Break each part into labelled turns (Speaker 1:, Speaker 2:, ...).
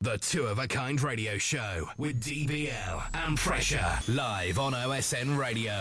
Speaker 1: The Two of a Kind Radio Show with DBL and Pressure live on OSN Radio.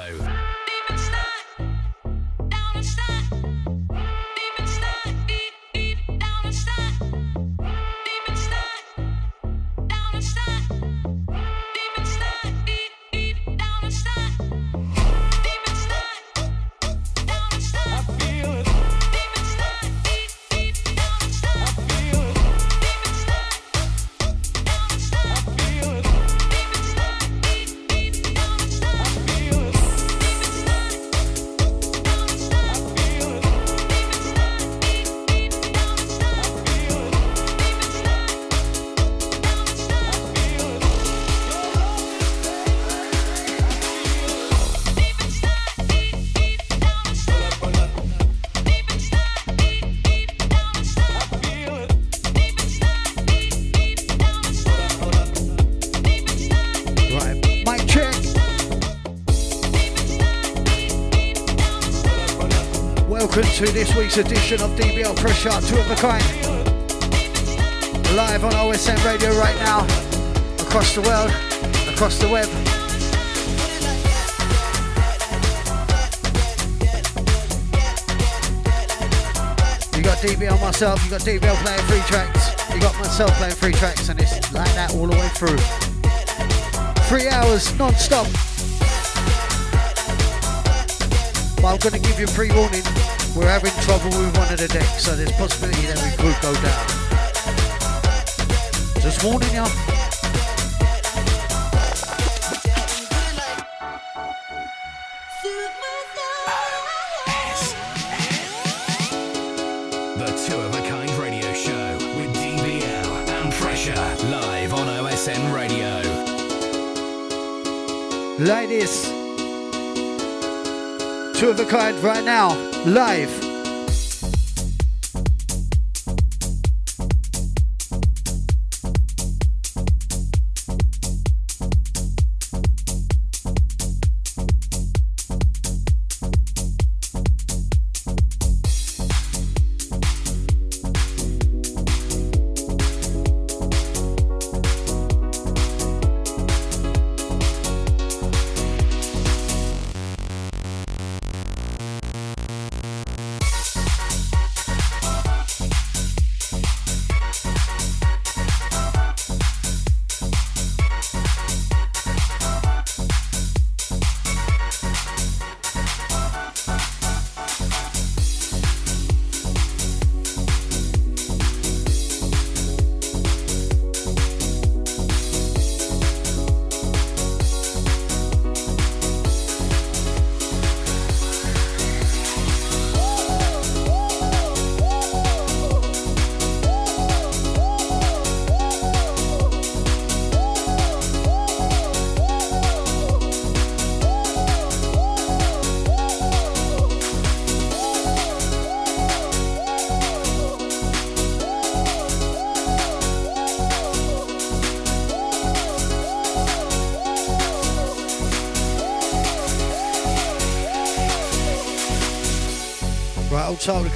Speaker 2: Of DBL Pressure, two of a kind. Live on OSN Radio right now, across the world, across the web. You got DBL myself, you got DBL playing three tracks, you got myself playing three tracks, and it's like that all the way through. Three hours non-stop. But I'm gonna give you a pre-warning. We're having trouble with one of the decks, so there's possibility that we could go down. Just warning you.
Speaker 1: The Two of a Kind Radio Show with DBL and Pressure live on OSN Radio.
Speaker 2: Ladies, two of a kind right now live.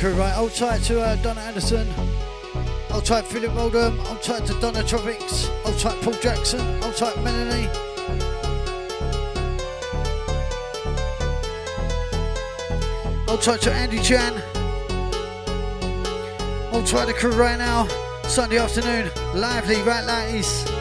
Speaker 2: Crew, right? Hold tight to uh, Donna Anderson. Hold tight Philip Oldham. Hold tight to Donna Tropics. Hold tight Paul Jackson. I'll tight Melanie. Hold tight to Andy Chan. I'll tight the crew right now. Sunday afternoon. Lively, right, ladies.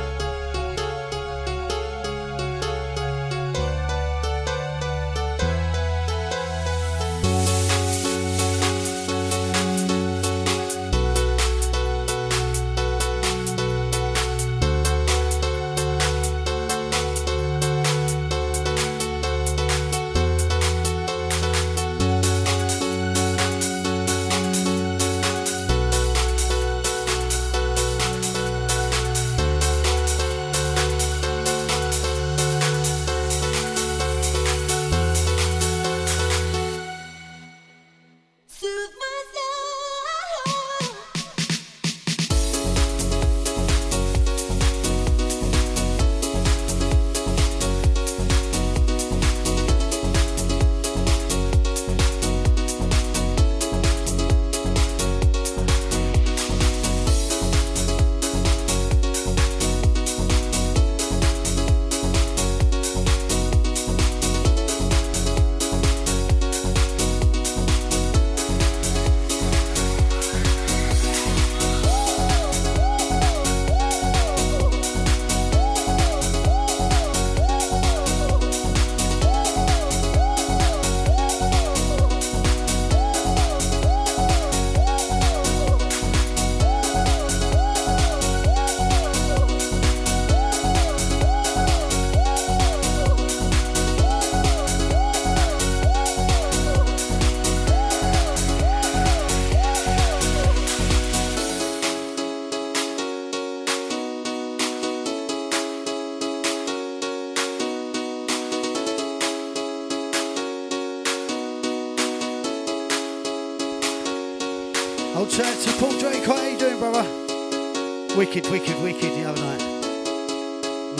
Speaker 2: Wicked, wicked, wicked the other night.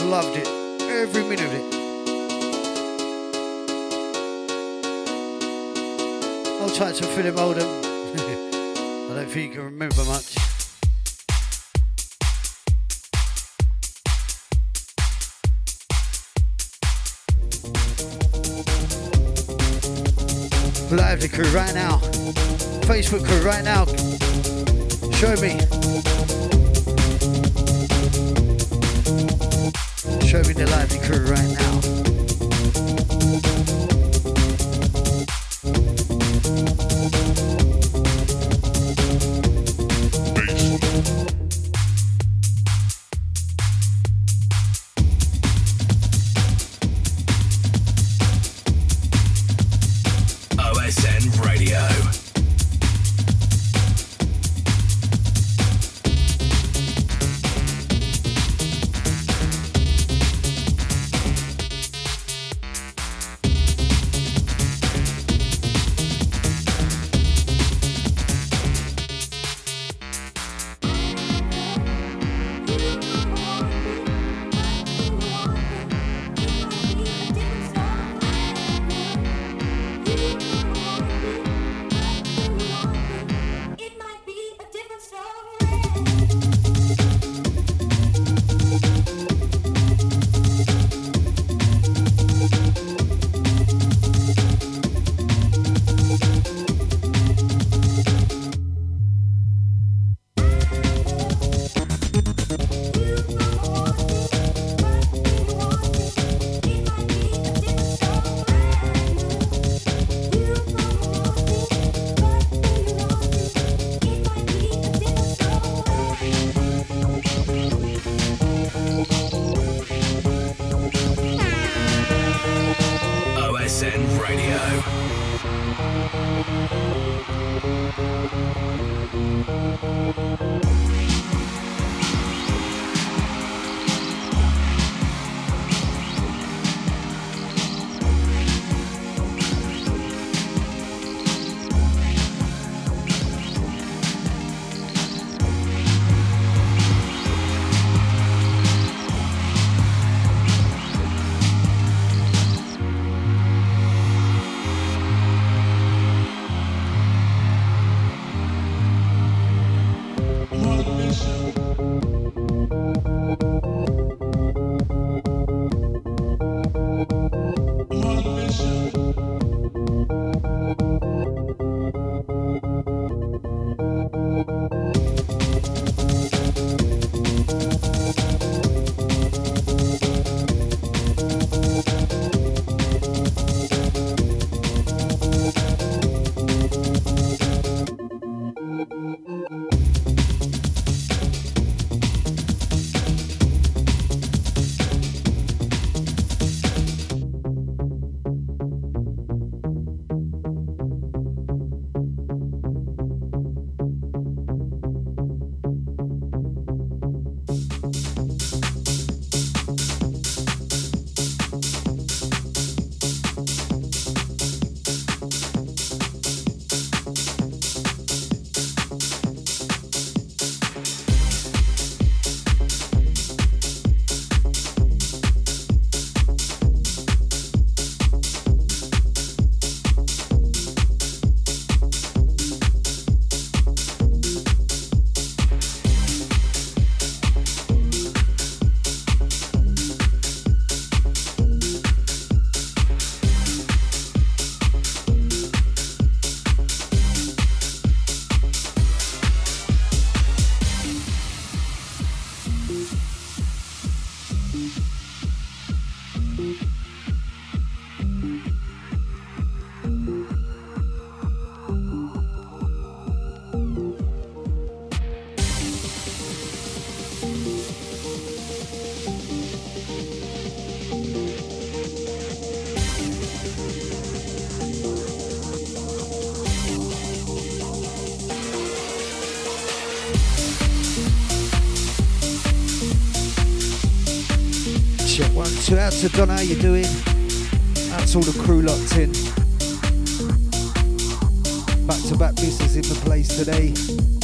Speaker 2: Loved it. Every minute of it. Old shout to Philip Oldham. I don't think you can remember much. Live the crew right now. Facebook crew right now. Show me. Show me the lively crew right now. To Donna, how you doing? That's all the crew locked in.
Speaker 1: Back to back business in the place today.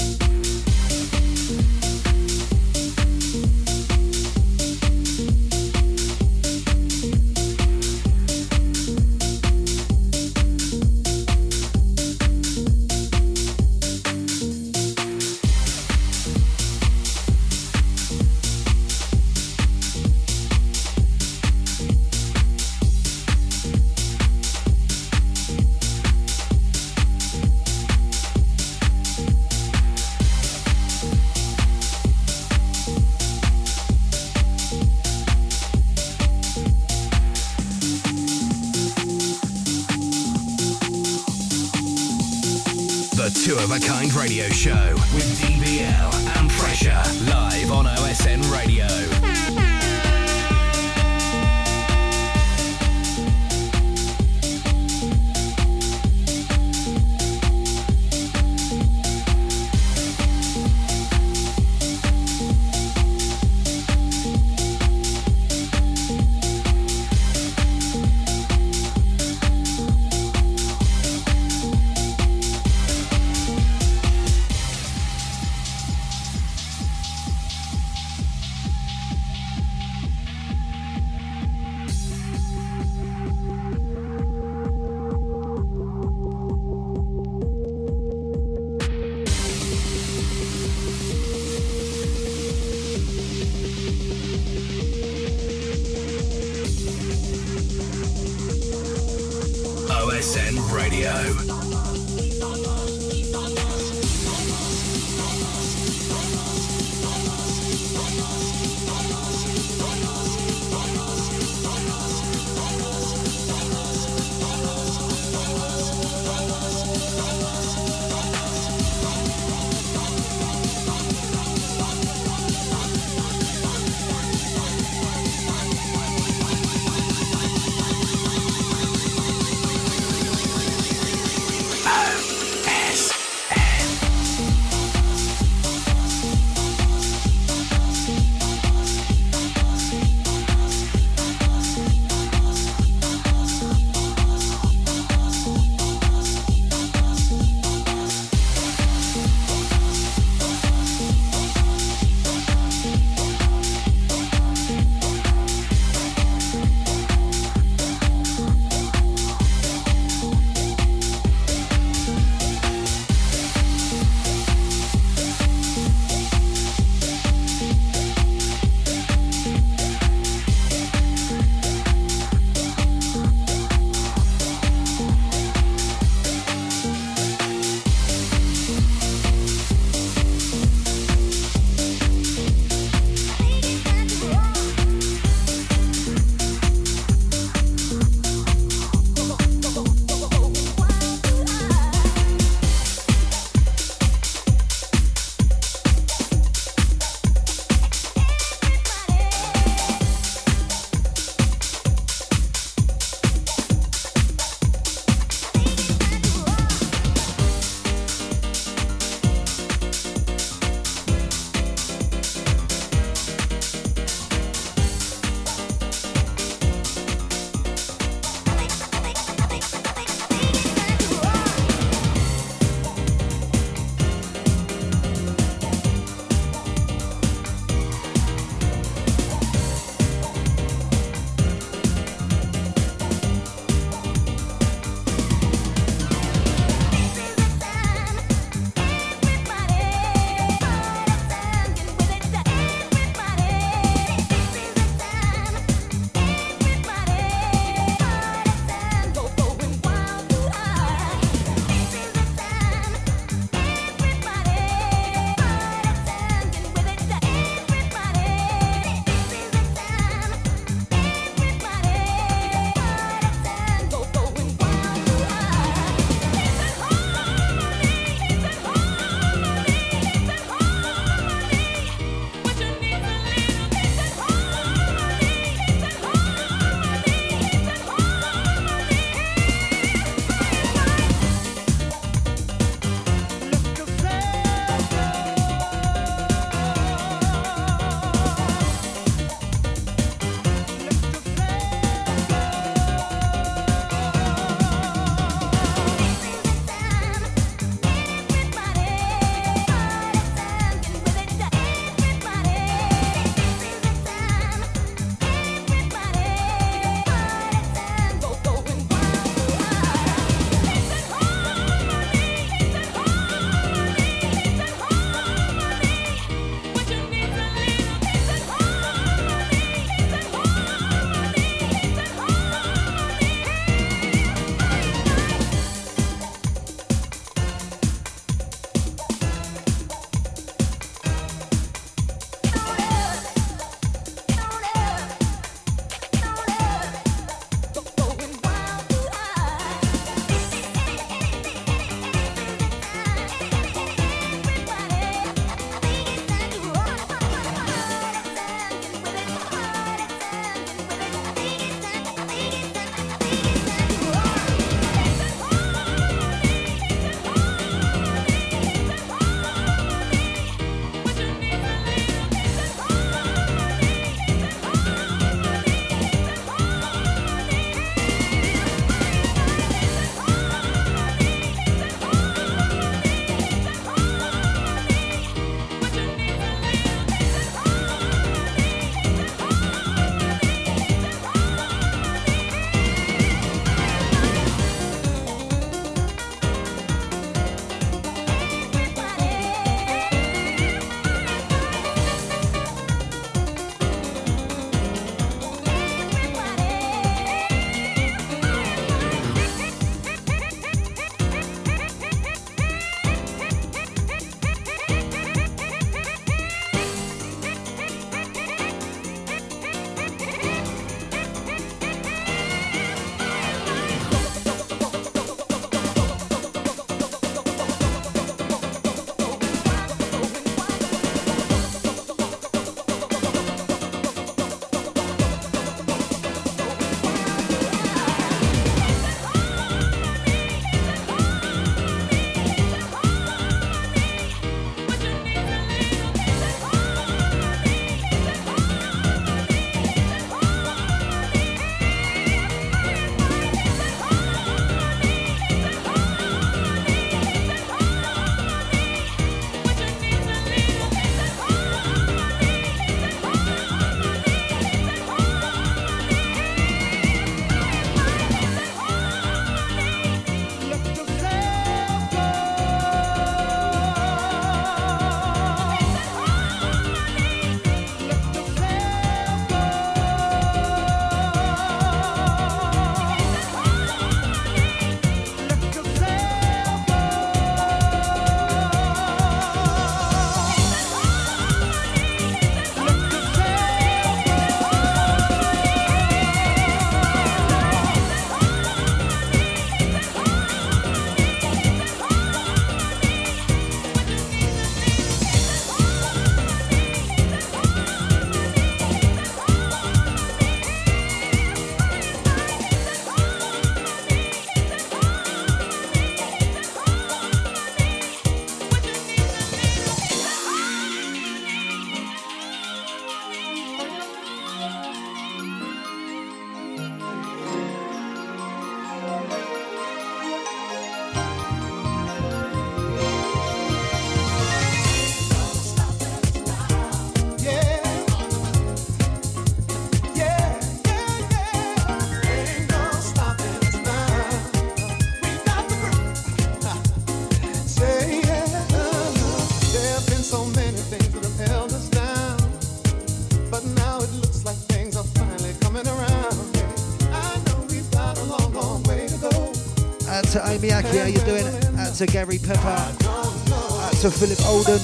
Speaker 3: To Gary Pepper. Out to Philip Oldham.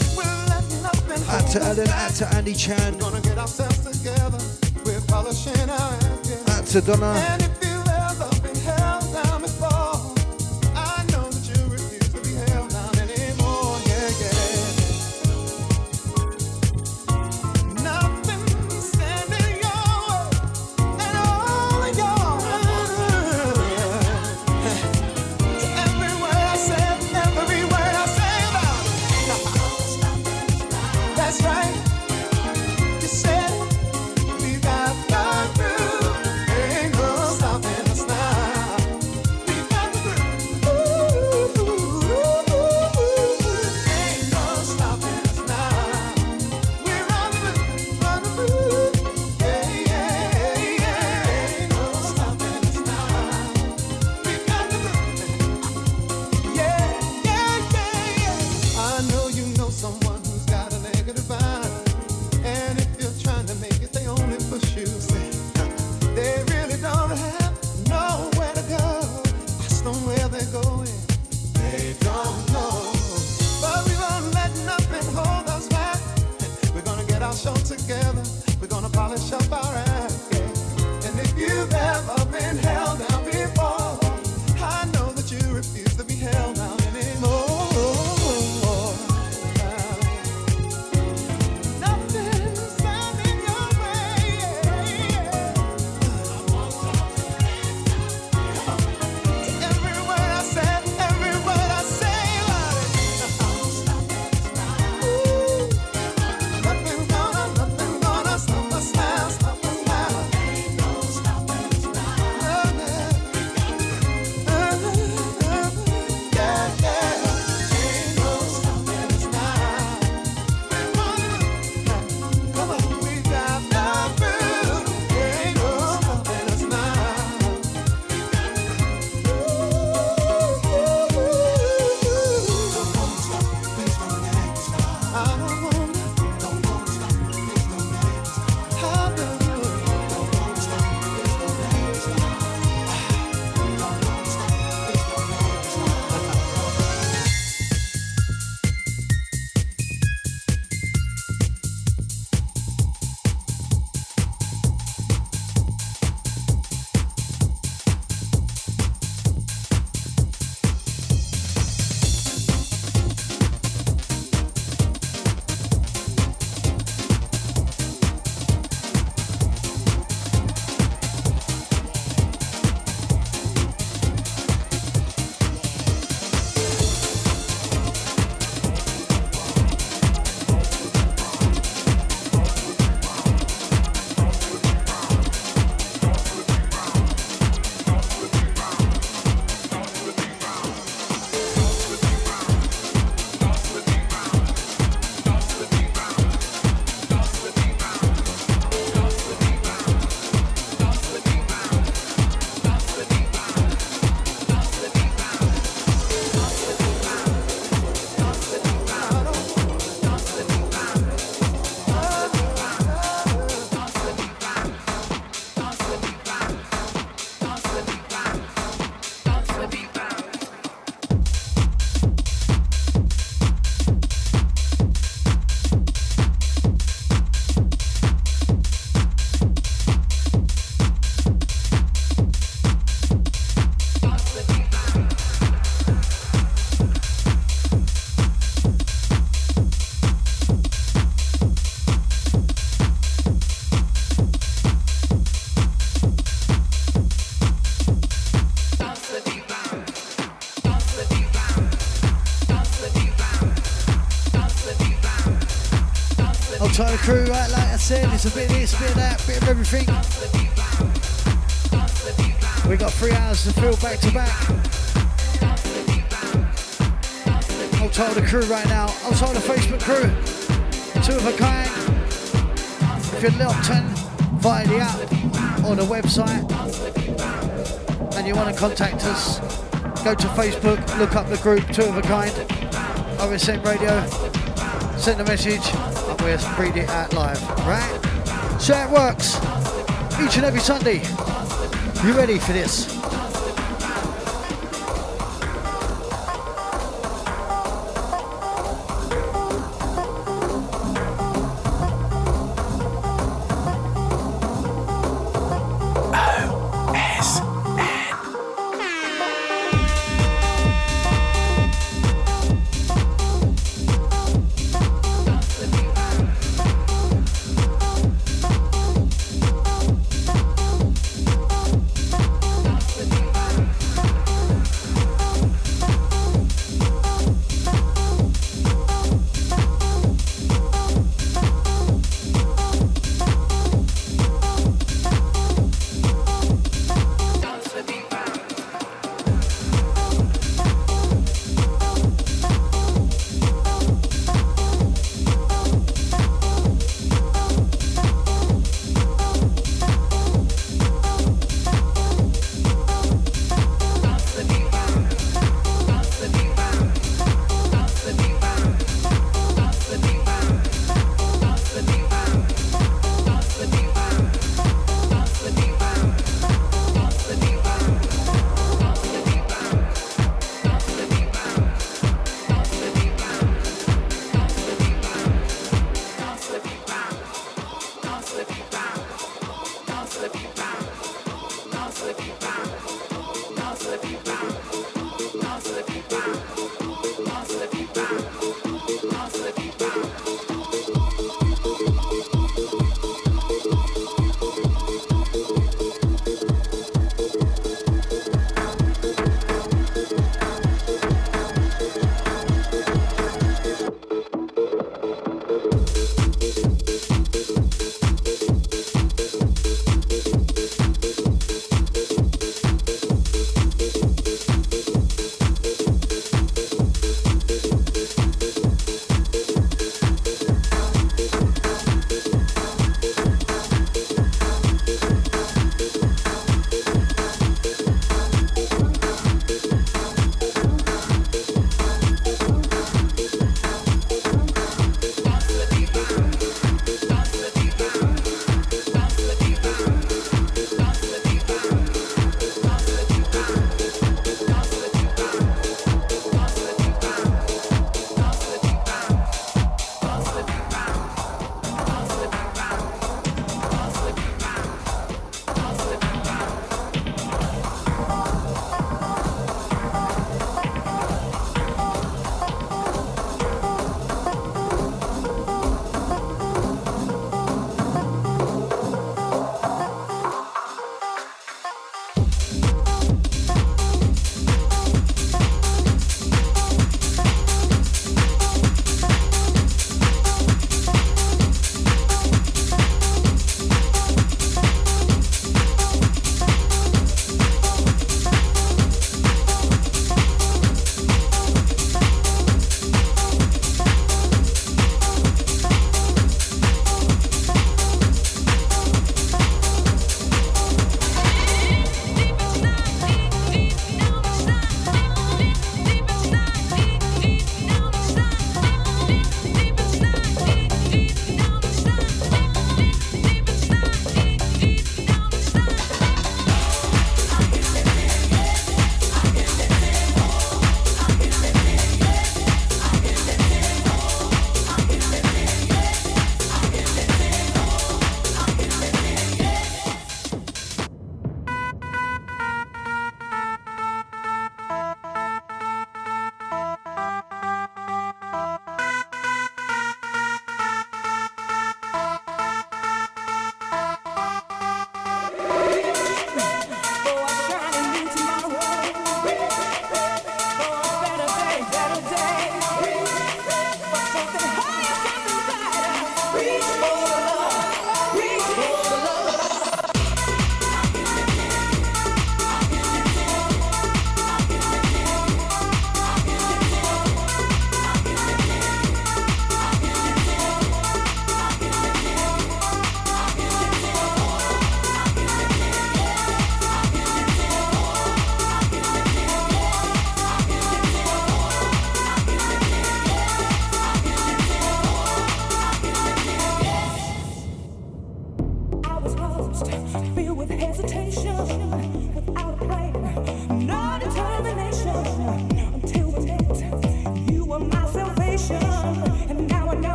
Speaker 3: Out to Ellen. Out to Andy Chan. Out to Donna. Said, it's a bit of this, bit of that, bit of everything. We got three hours to fill back to back. I'll tell the crew right now, I'll tell the Facebook crew, two of a kind. If you're locked in via the app or the website and you want to contact us, go to Facebook, look up the group, two of a kind, OSN Radio, send a message, we'll read it out live, right?
Speaker 2: So it works each and every Sunday. You ready for this?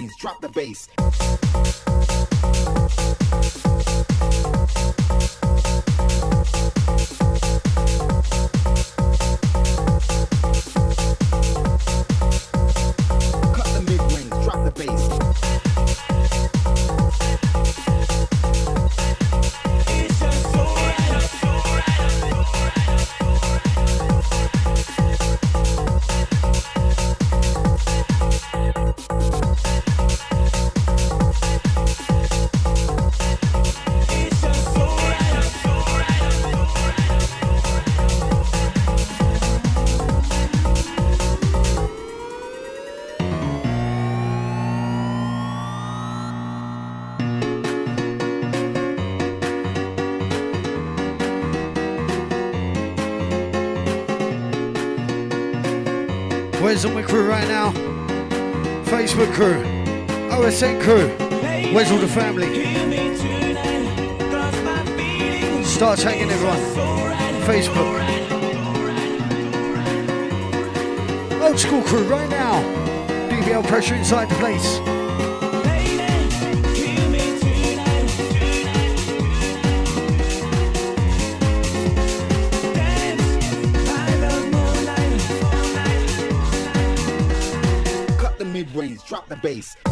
Speaker 2: brains, drop the bass.
Speaker 4: Where's all my crew right now? Facebook crew, OSN crew, where's all the family? Start tagging everyone. Facebook. Old school crew right now. DBL pressure inside the place.
Speaker 5: The bass.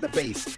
Speaker 2: the bass.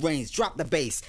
Speaker 5: Mid-range, drop the bass.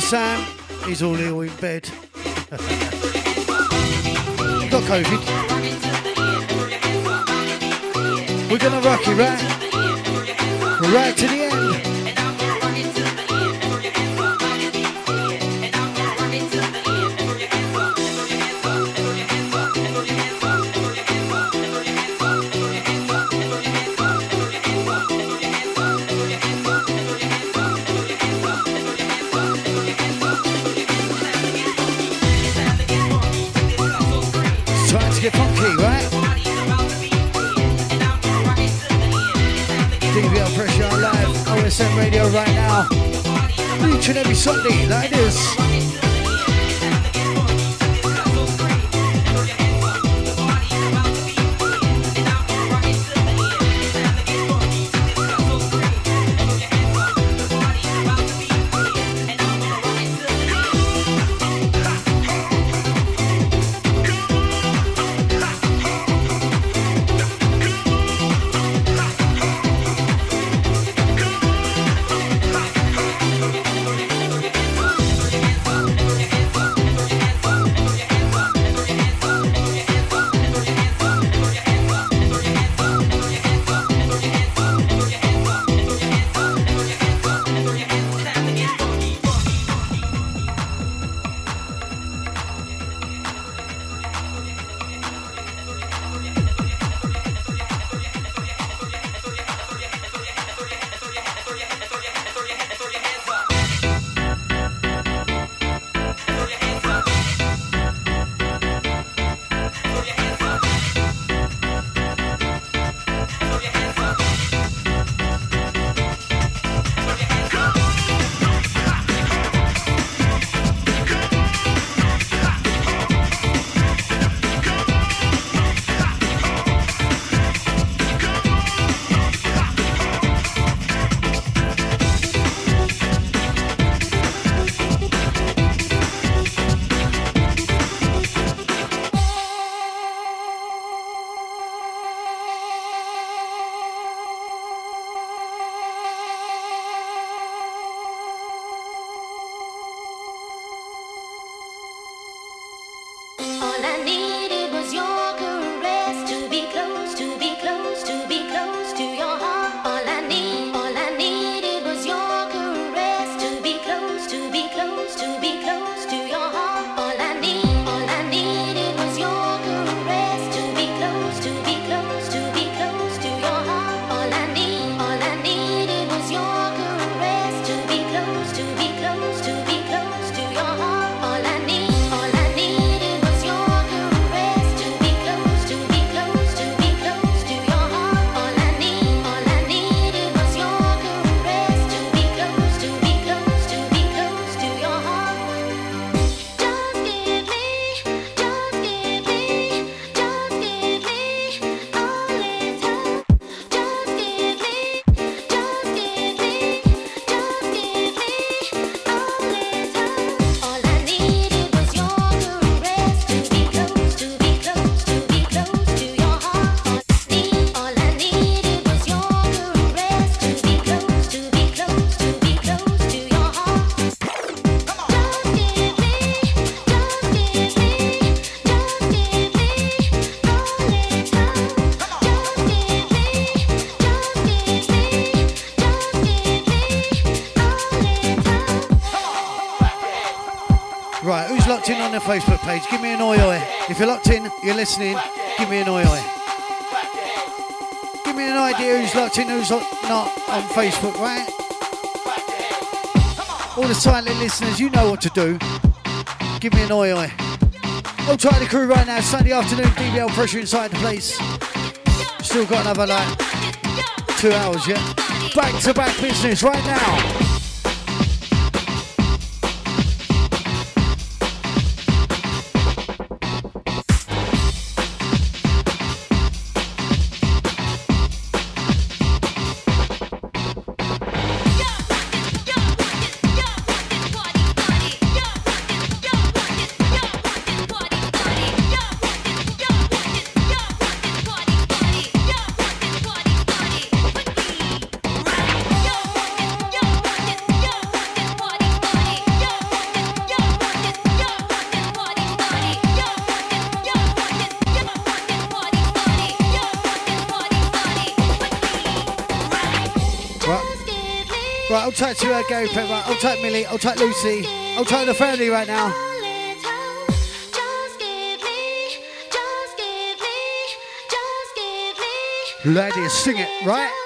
Speaker 6: To Sam. He's all ill in bed. got COVID. We're gonna rock it, right? Right to the end. Each and every Sunday, that is. Page. Give me an oi oi. If you're locked in, you're listening, give me an oi oi. Give me an idea who's locked in, who's not on Facebook, right? All the silent listeners, you know what to do. Give me an oi oi. I'll try the crew right now, Sunday afternoon, DBL pressure inside the place. Still got another like two hours, yeah? Back to back business right now. Tight to uh, Gary Pepper, I'll tight Millie, I'll tight Lucy, I'll tight the family right now. Ladies, sing it, right?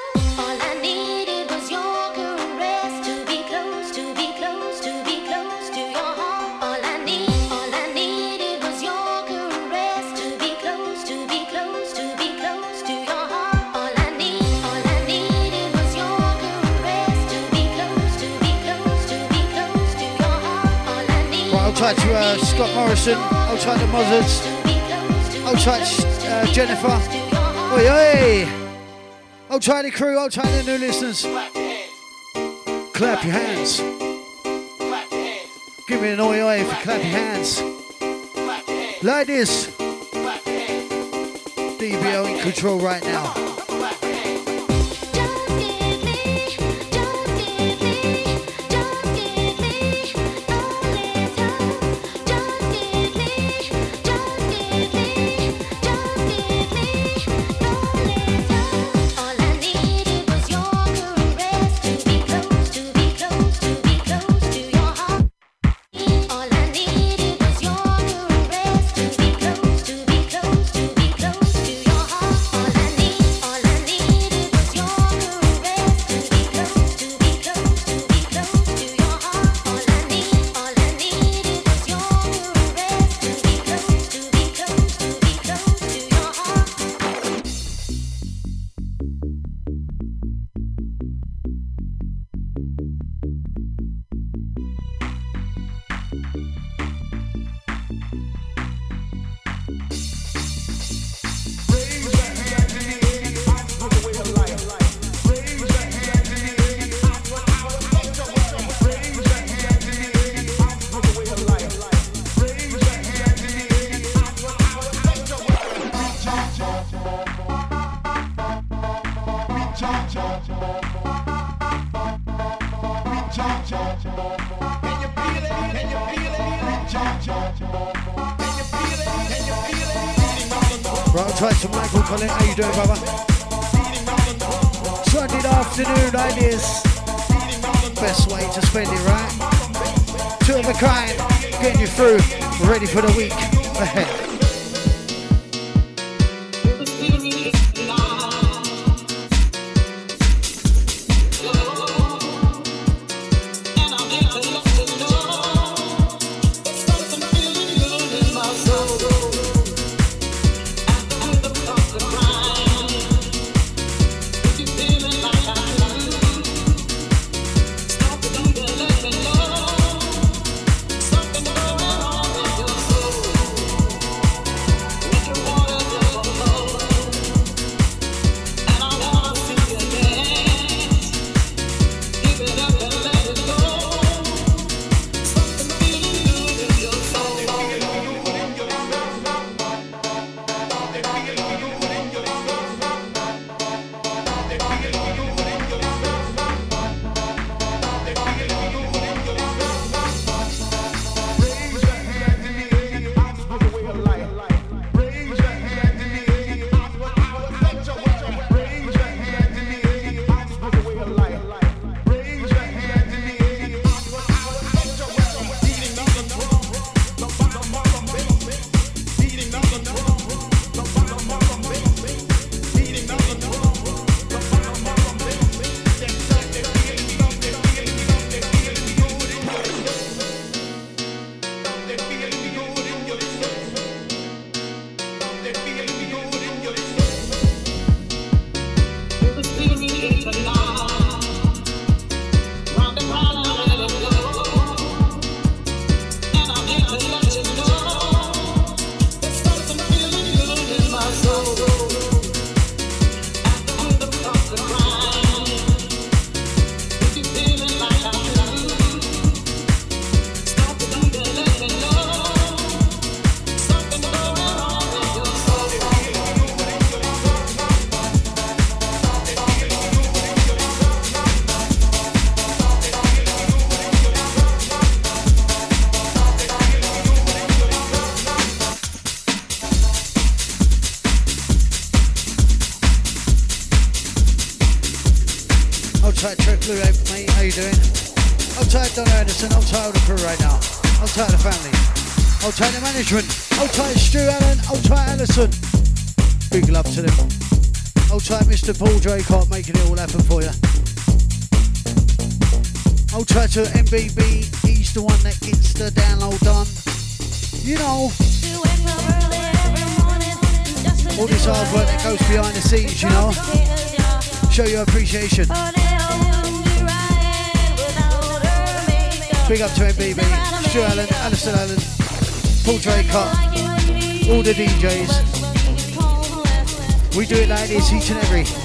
Speaker 6: Scott Morrison. I'll try the Mozzards. I'll try uh, Jennifer. Oi, oi. I'll try the crew. I'll try the new listeners. Clap your hands. Give me an oi, oi for clap your hands. Like this. DBL in control right now. The management. Hold tight Stu Allen. Hold tight Allison. Big love to them. Hold tight Mr. Paul Draycott making it all happen for you. Hold tight to MBB. He's the one that gets the download done. You know. All this hard work that goes behind the scenes, you know. Show your appreciation. Big up to MBB, Stu Allen, Alison Allen, Paul Draycott, all the DJs. We do it like this each and every.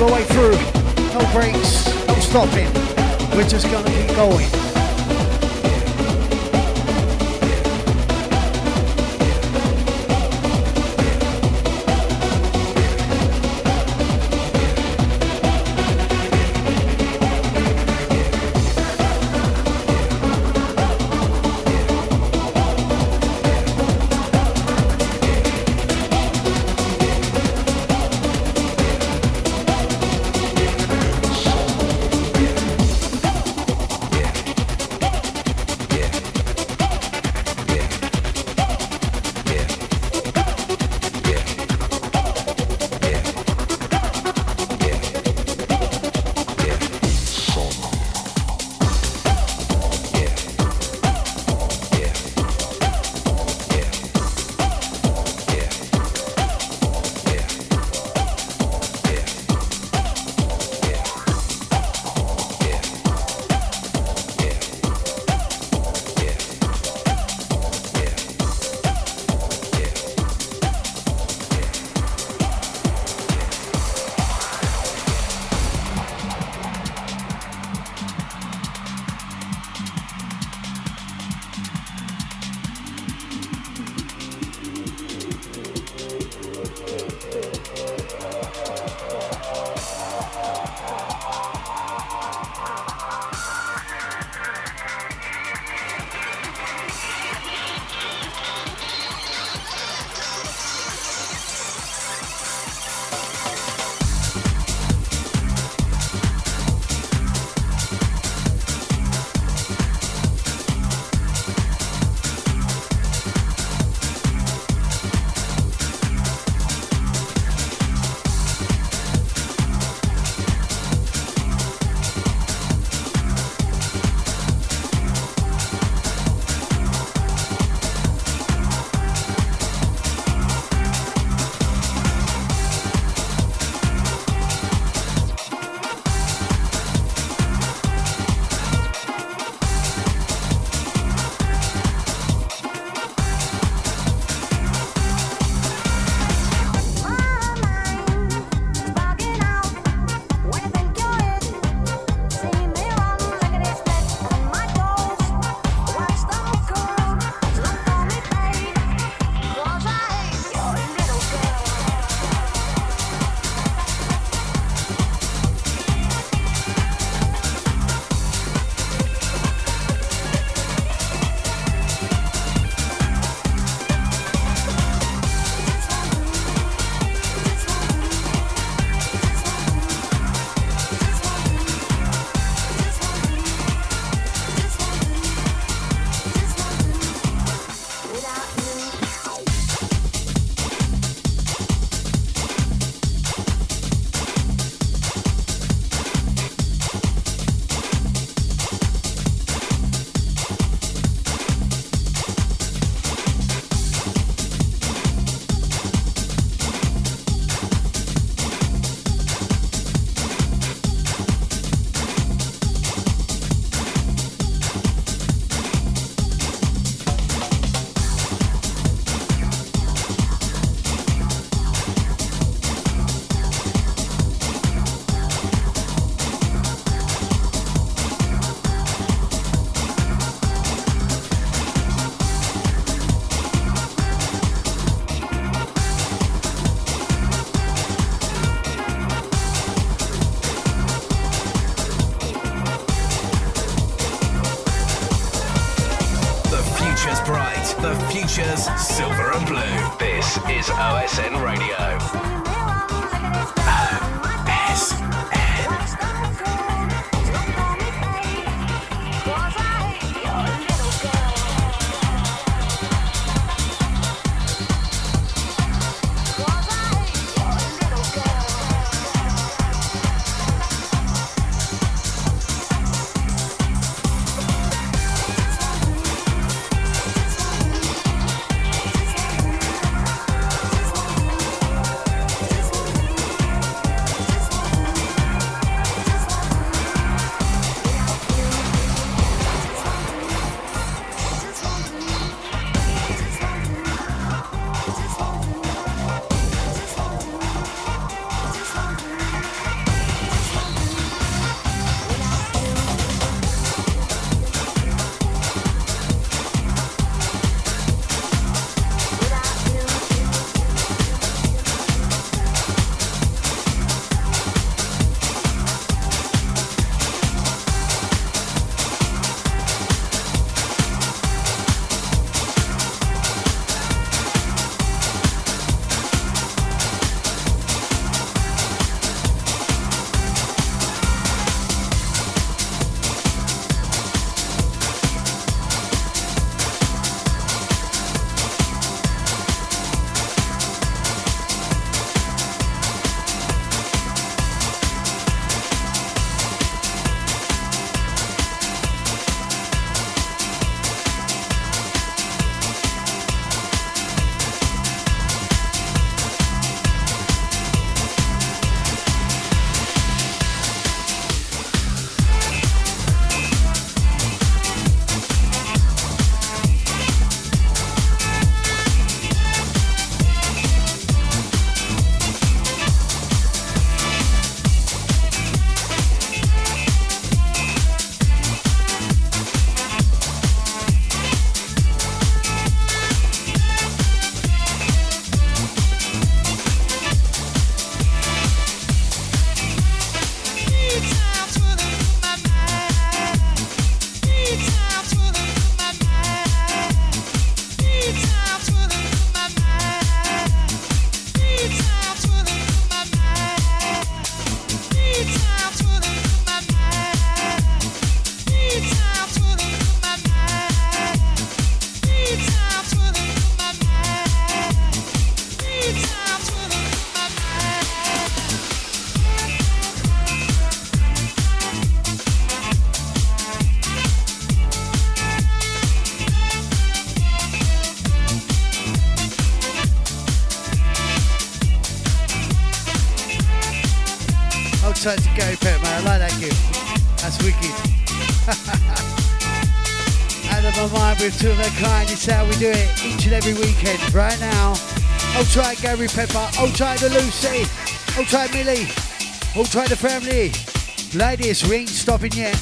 Speaker 7: all the way through. No breaks, no
Speaker 2: stopping. We're just gonna keep going. Do it each and every weekend. Right now, I'll try Gary Pepper. I'll try the Lucy. I'll try Millie. I'll try the family. Ladies, we ain't stopping yet.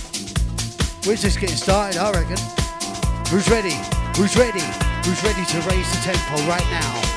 Speaker 2: We're just getting started, I reckon. Who's ready? Who's ready? Who's ready to raise the tempo right now?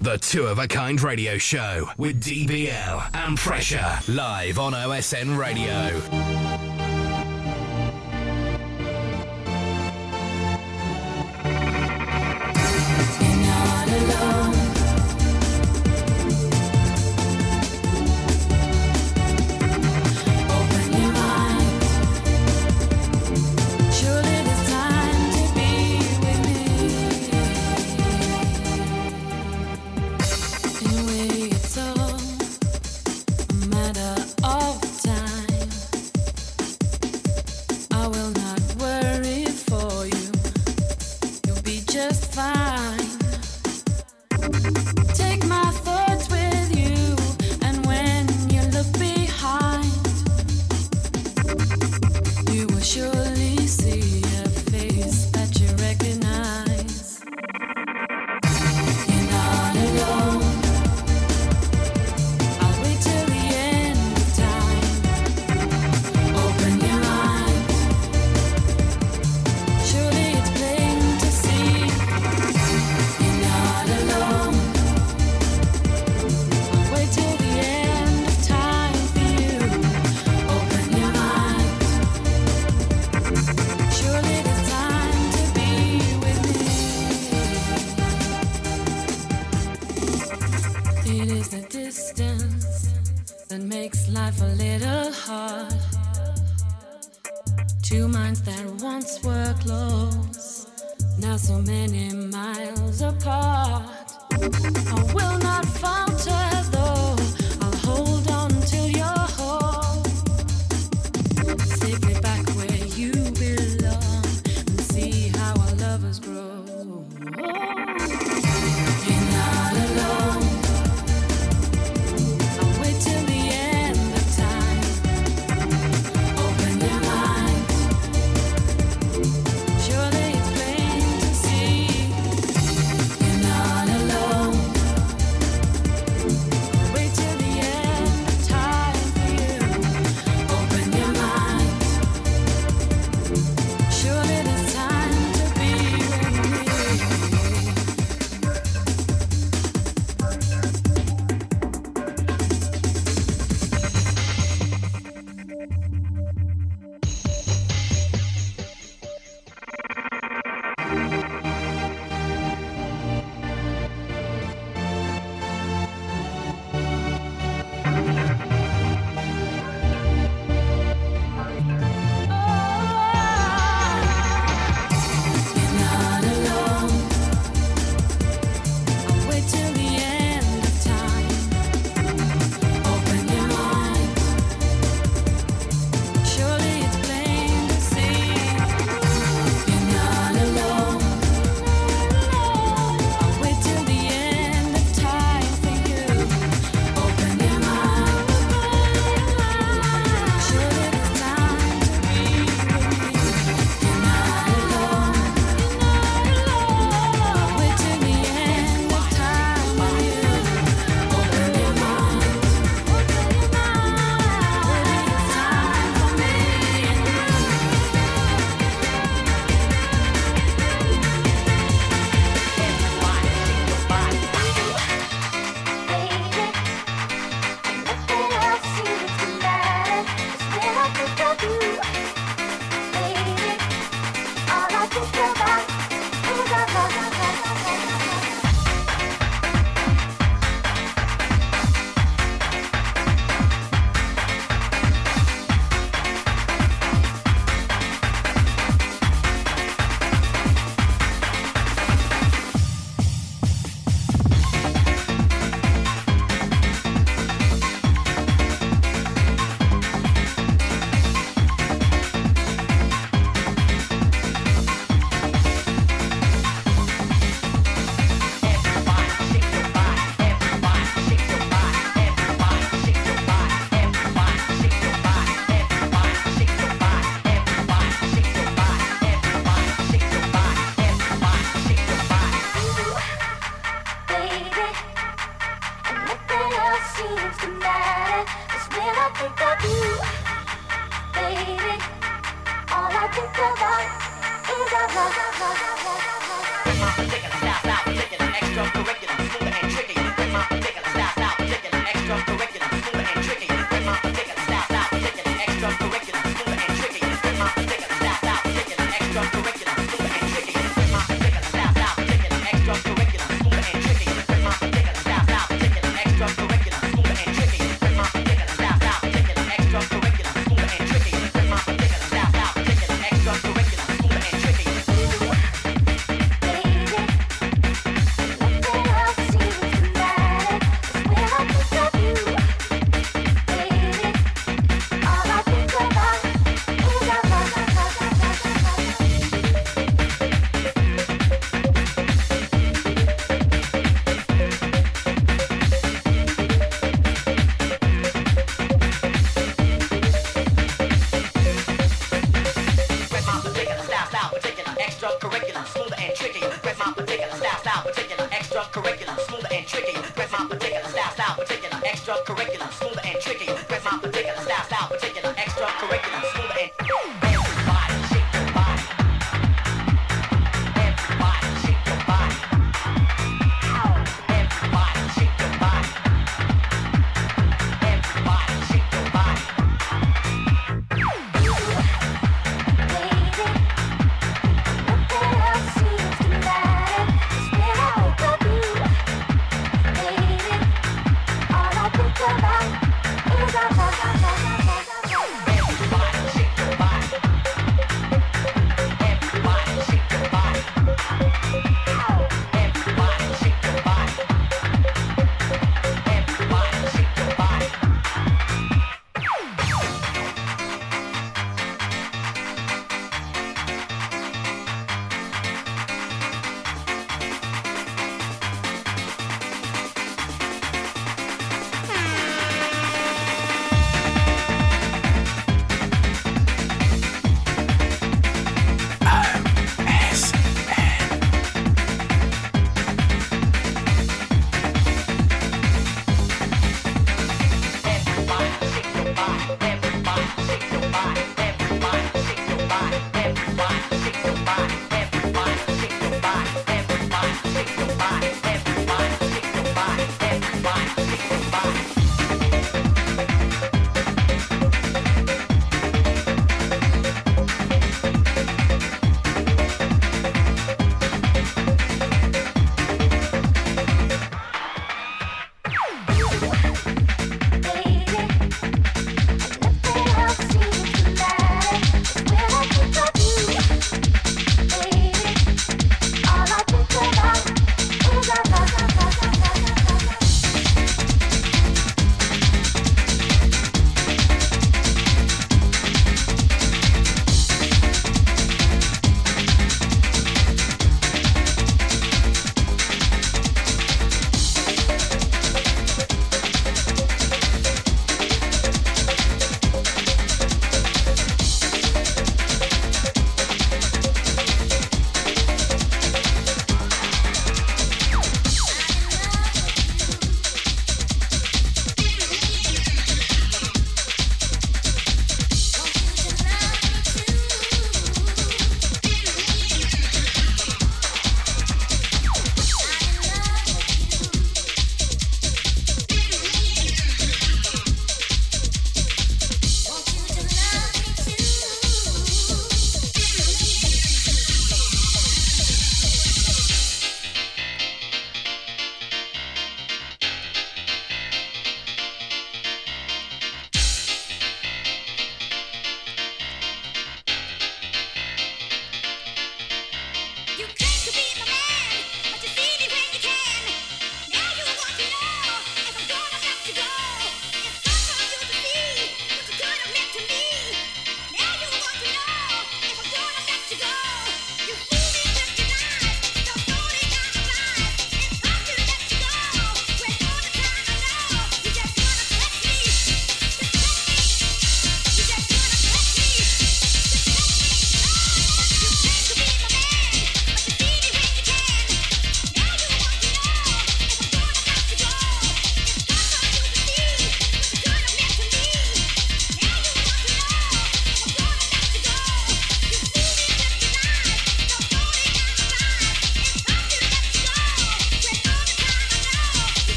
Speaker 8: The Two of a Kind Radio Show with DBL and Pressure live on OSN Radio.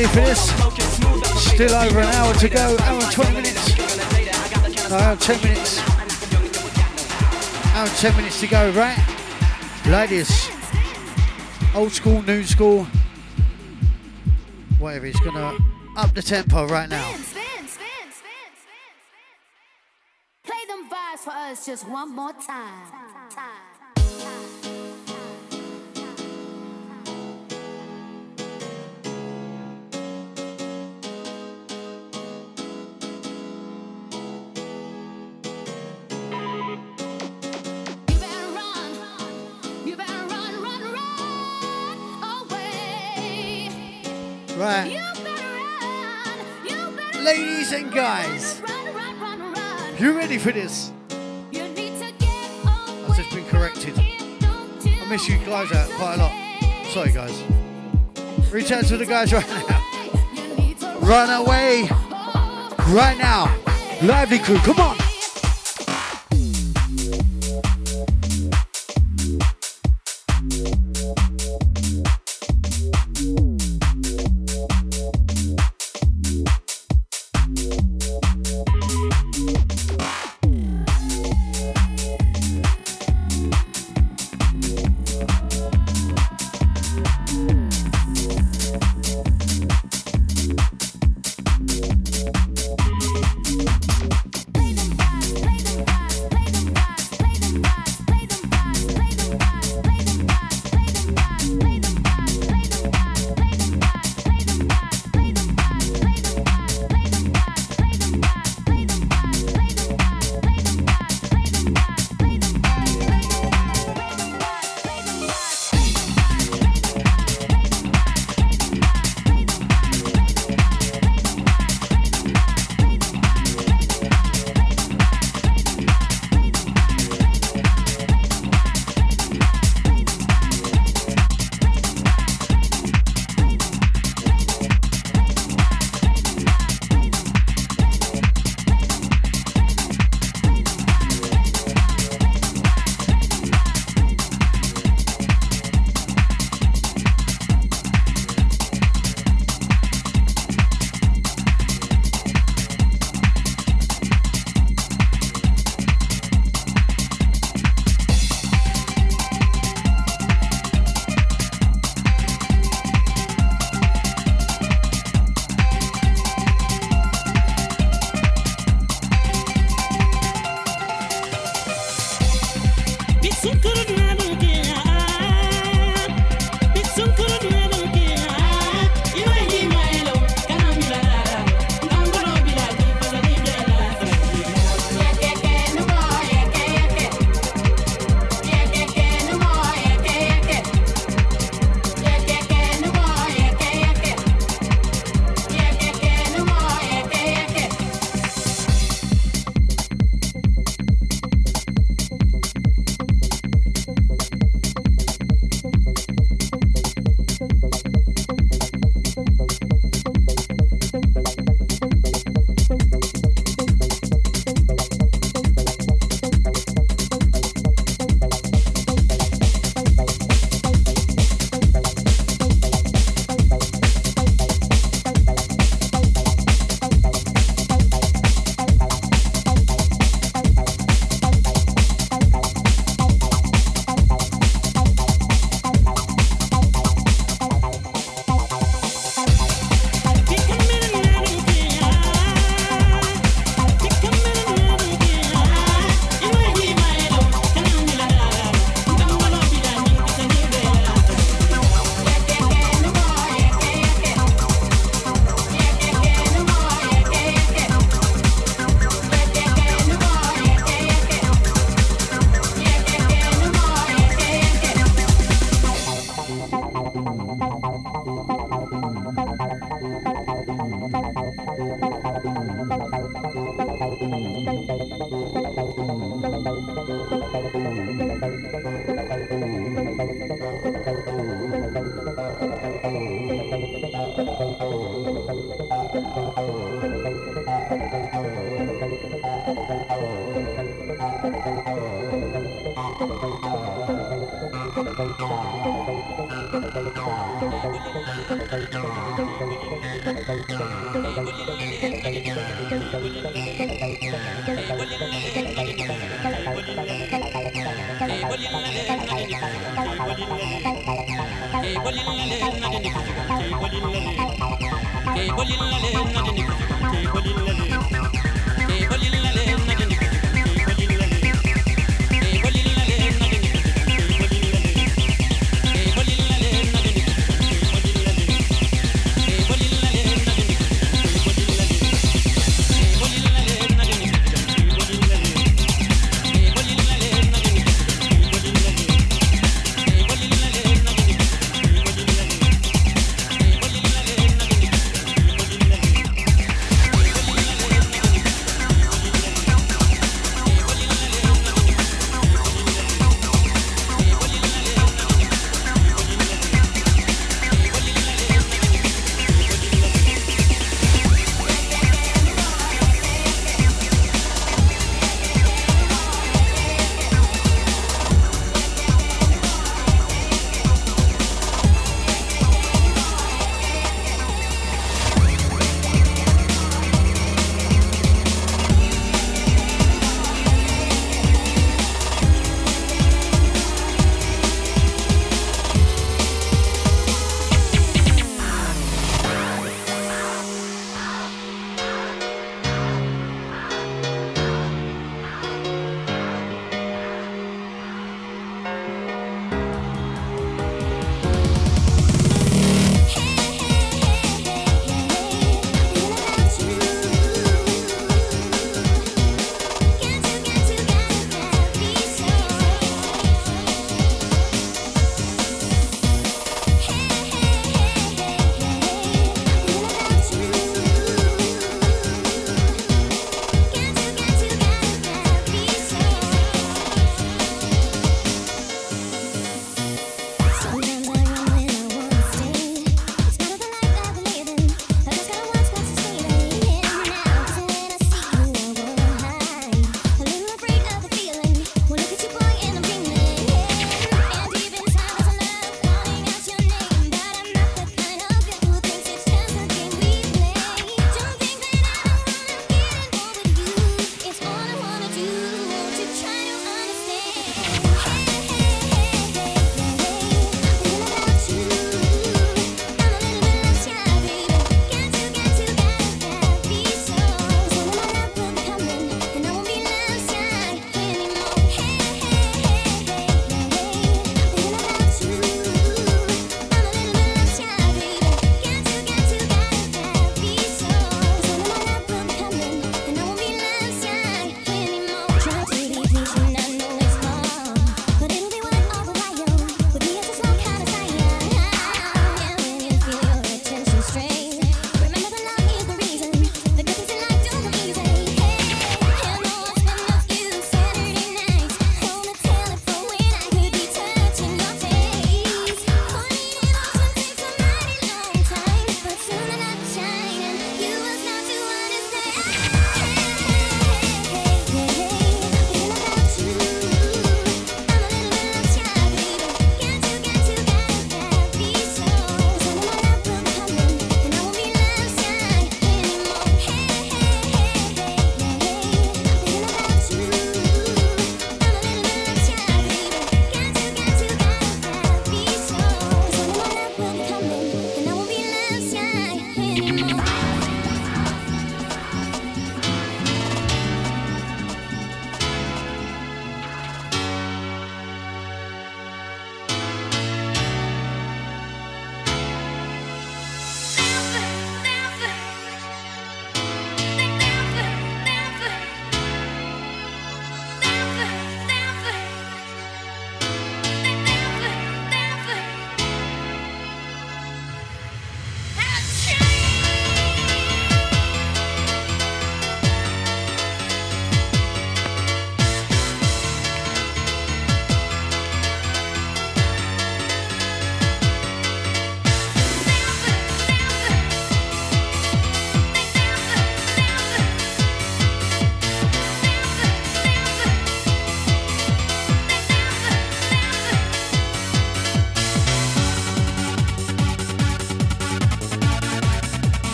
Speaker 2: Ready for this? Still over an hour to go. Hour and 20 minutes. No, hour and 10 minutes. Hour and 10 minutes to go, right? Ladies. Old school, new school. Whatever, it's gonna up the tempo right now. Reach out to the guys right now. Run away right now. Lively crew, come on.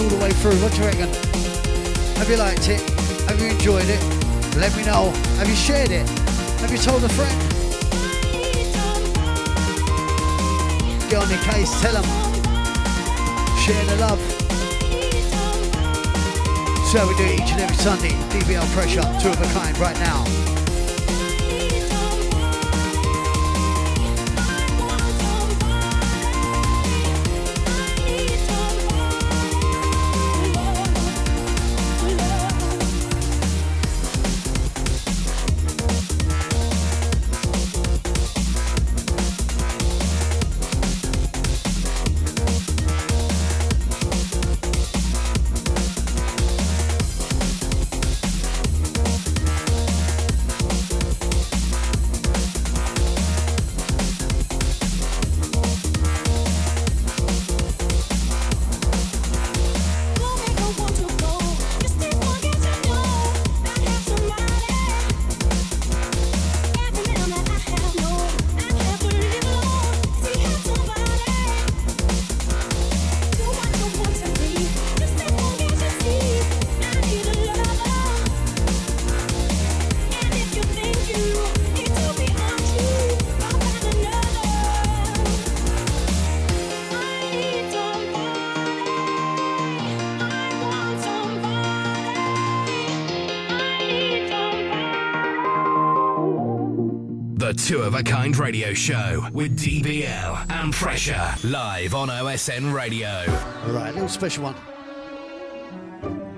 Speaker 6: All the way through. What do you reckon? Have you liked it? Have you enjoyed it? Let me know. Have you shared it? Have you told a friend? Get on your case, tell them. Share the love. So we do each and every Sunday. DBL Pressure, two of a kind right now.
Speaker 8: Kind radio show with DBL and Pressure live on OSN Radio.
Speaker 6: All right, a little special one.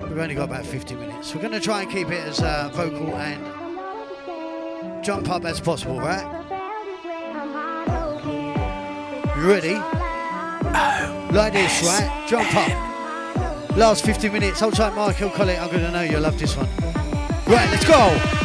Speaker 6: We've only got about 50 minutes. We're going to try and keep it as uh, vocal and jump up as possible, right? You ready? Like this, right? Jump up. Last 50 minutes. Hold tight, Michael Collett. I'm going to know you'll love this one. Right, let's go.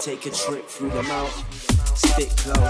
Speaker 9: Take a trip through the mouth. Stick close,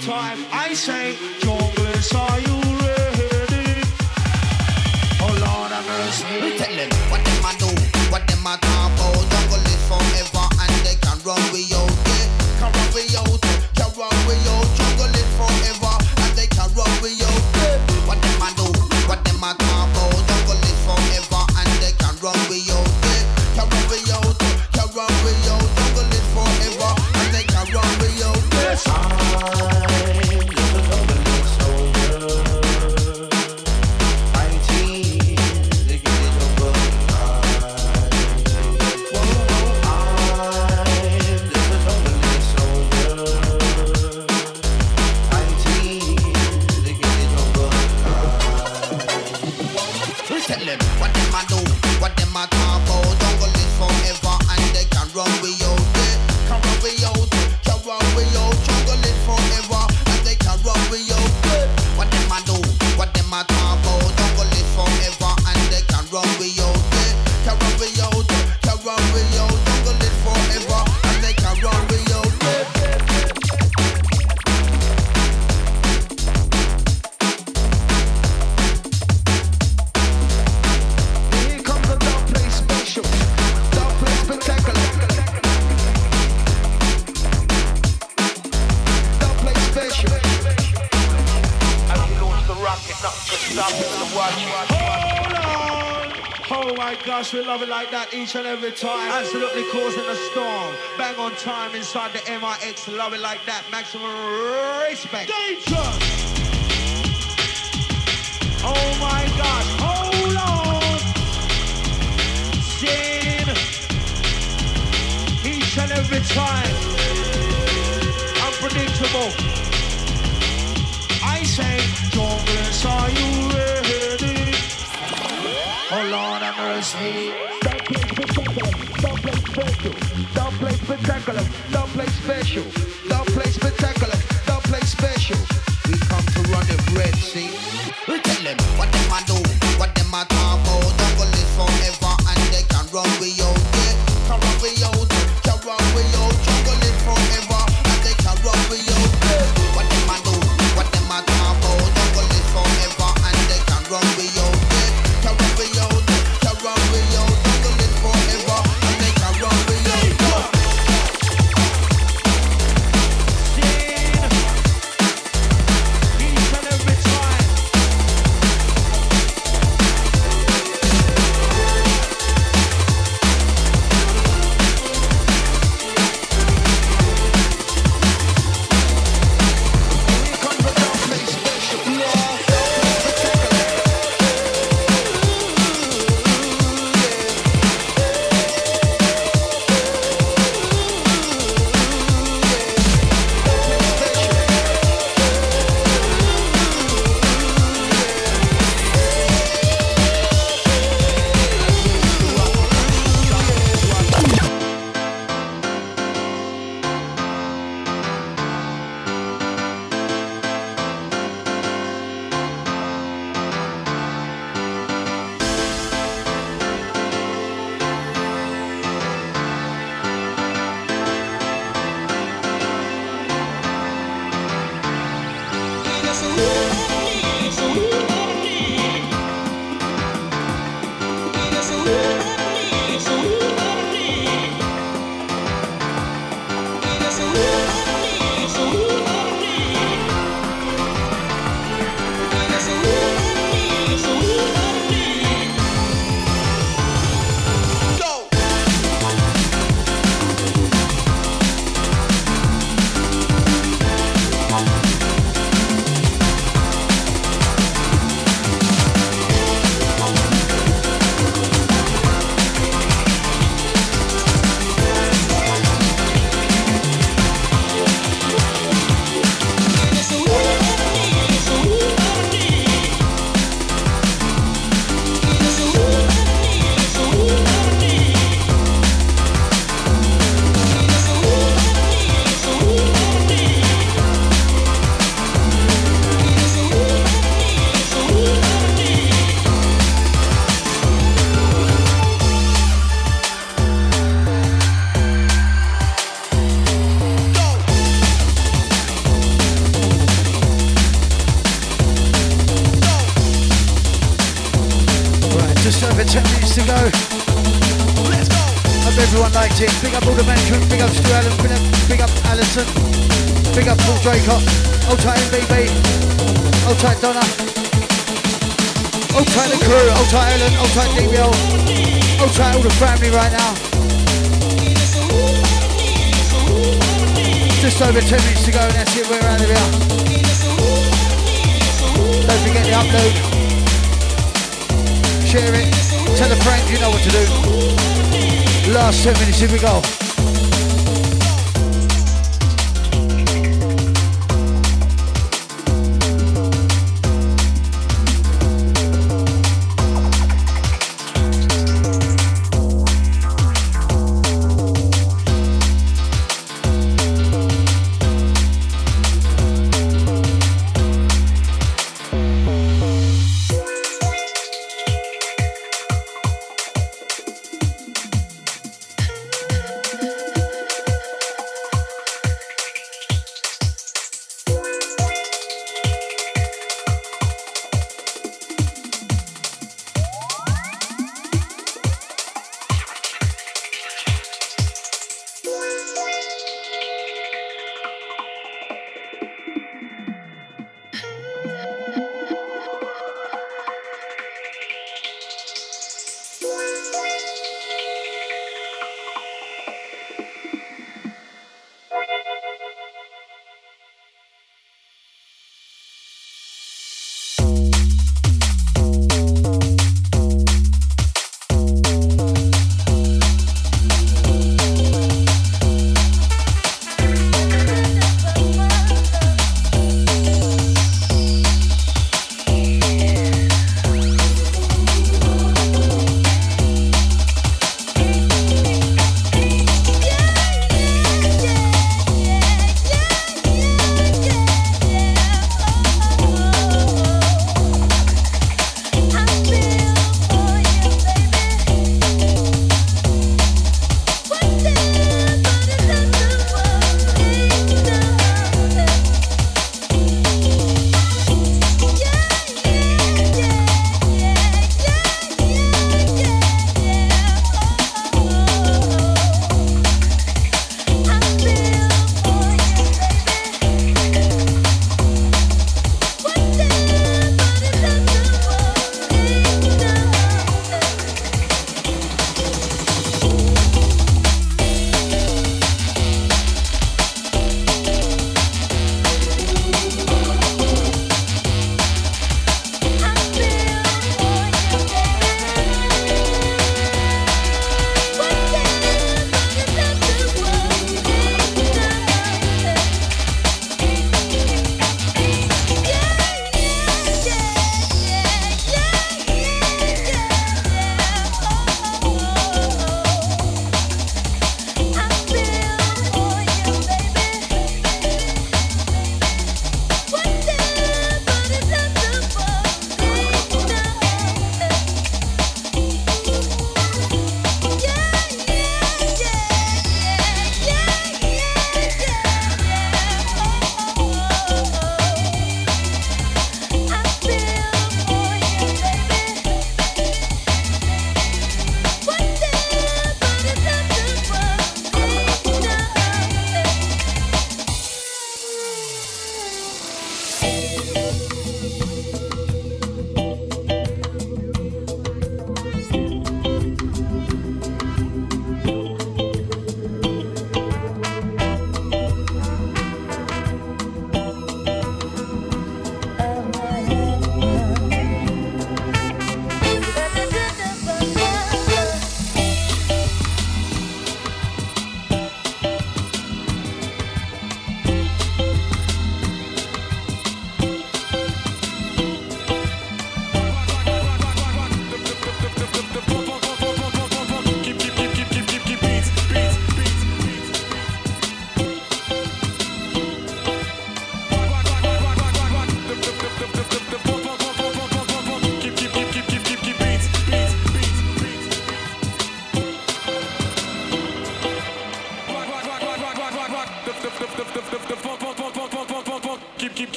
Speaker 9: time. I
Speaker 10: say joy. each and every time. Absolutely causing a storm. Bang on time inside the MIX. Love it like that. Maximum respect. Danger! Oh my God. Hold on. Sin. Each and every time. Unpredictable. I say, Douglas, are you ready? Oh Lord, have mercy
Speaker 3: special. Don't play spectacular. Don't play special. Don't play spectacular. Don't play special.
Speaker 11: We come to run the red,
Speaker 6: see? Just over 10 minutes to go and that's it. We're out of here. Don't forget the upload. Share it. Tell a friend you know what to do. Last 10 minutes, here we go.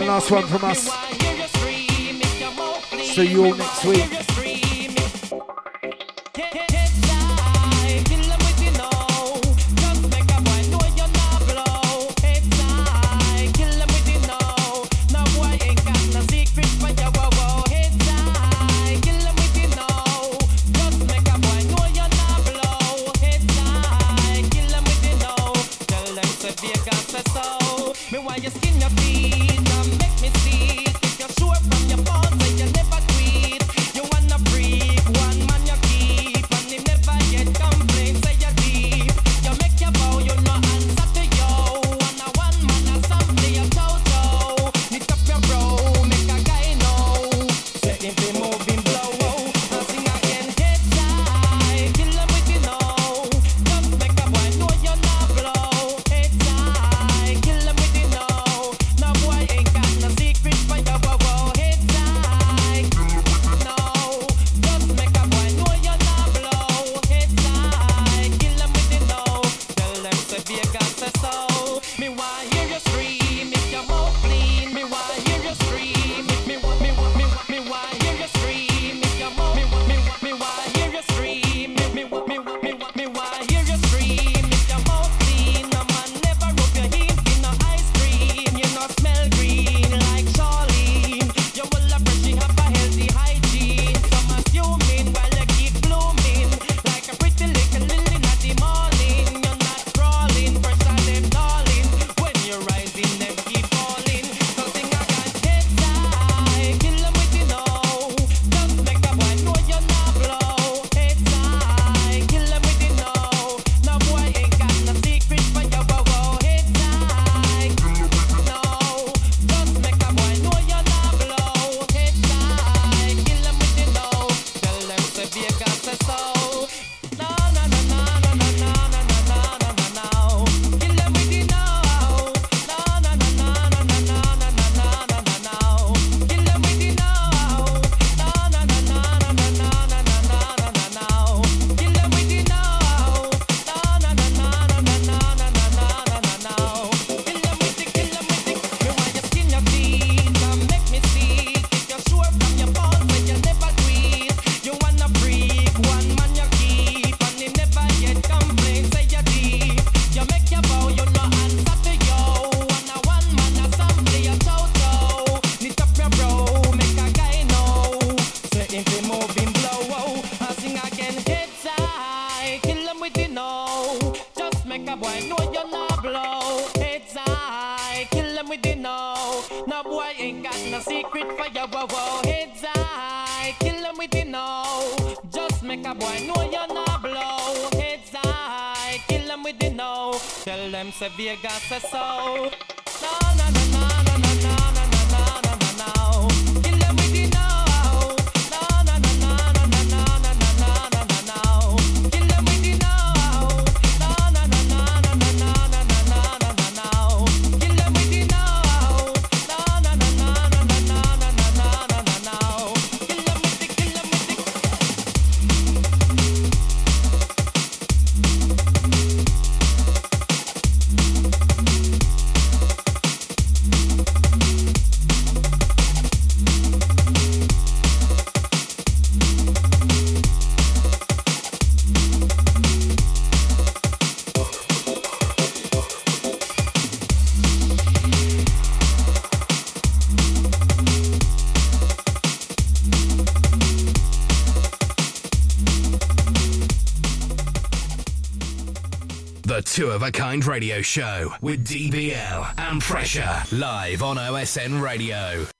Speaker 4: one, last one from us. See you all next week.
Speaker 1: a Kind radio show with DBL and Pressure live on OSN Radio.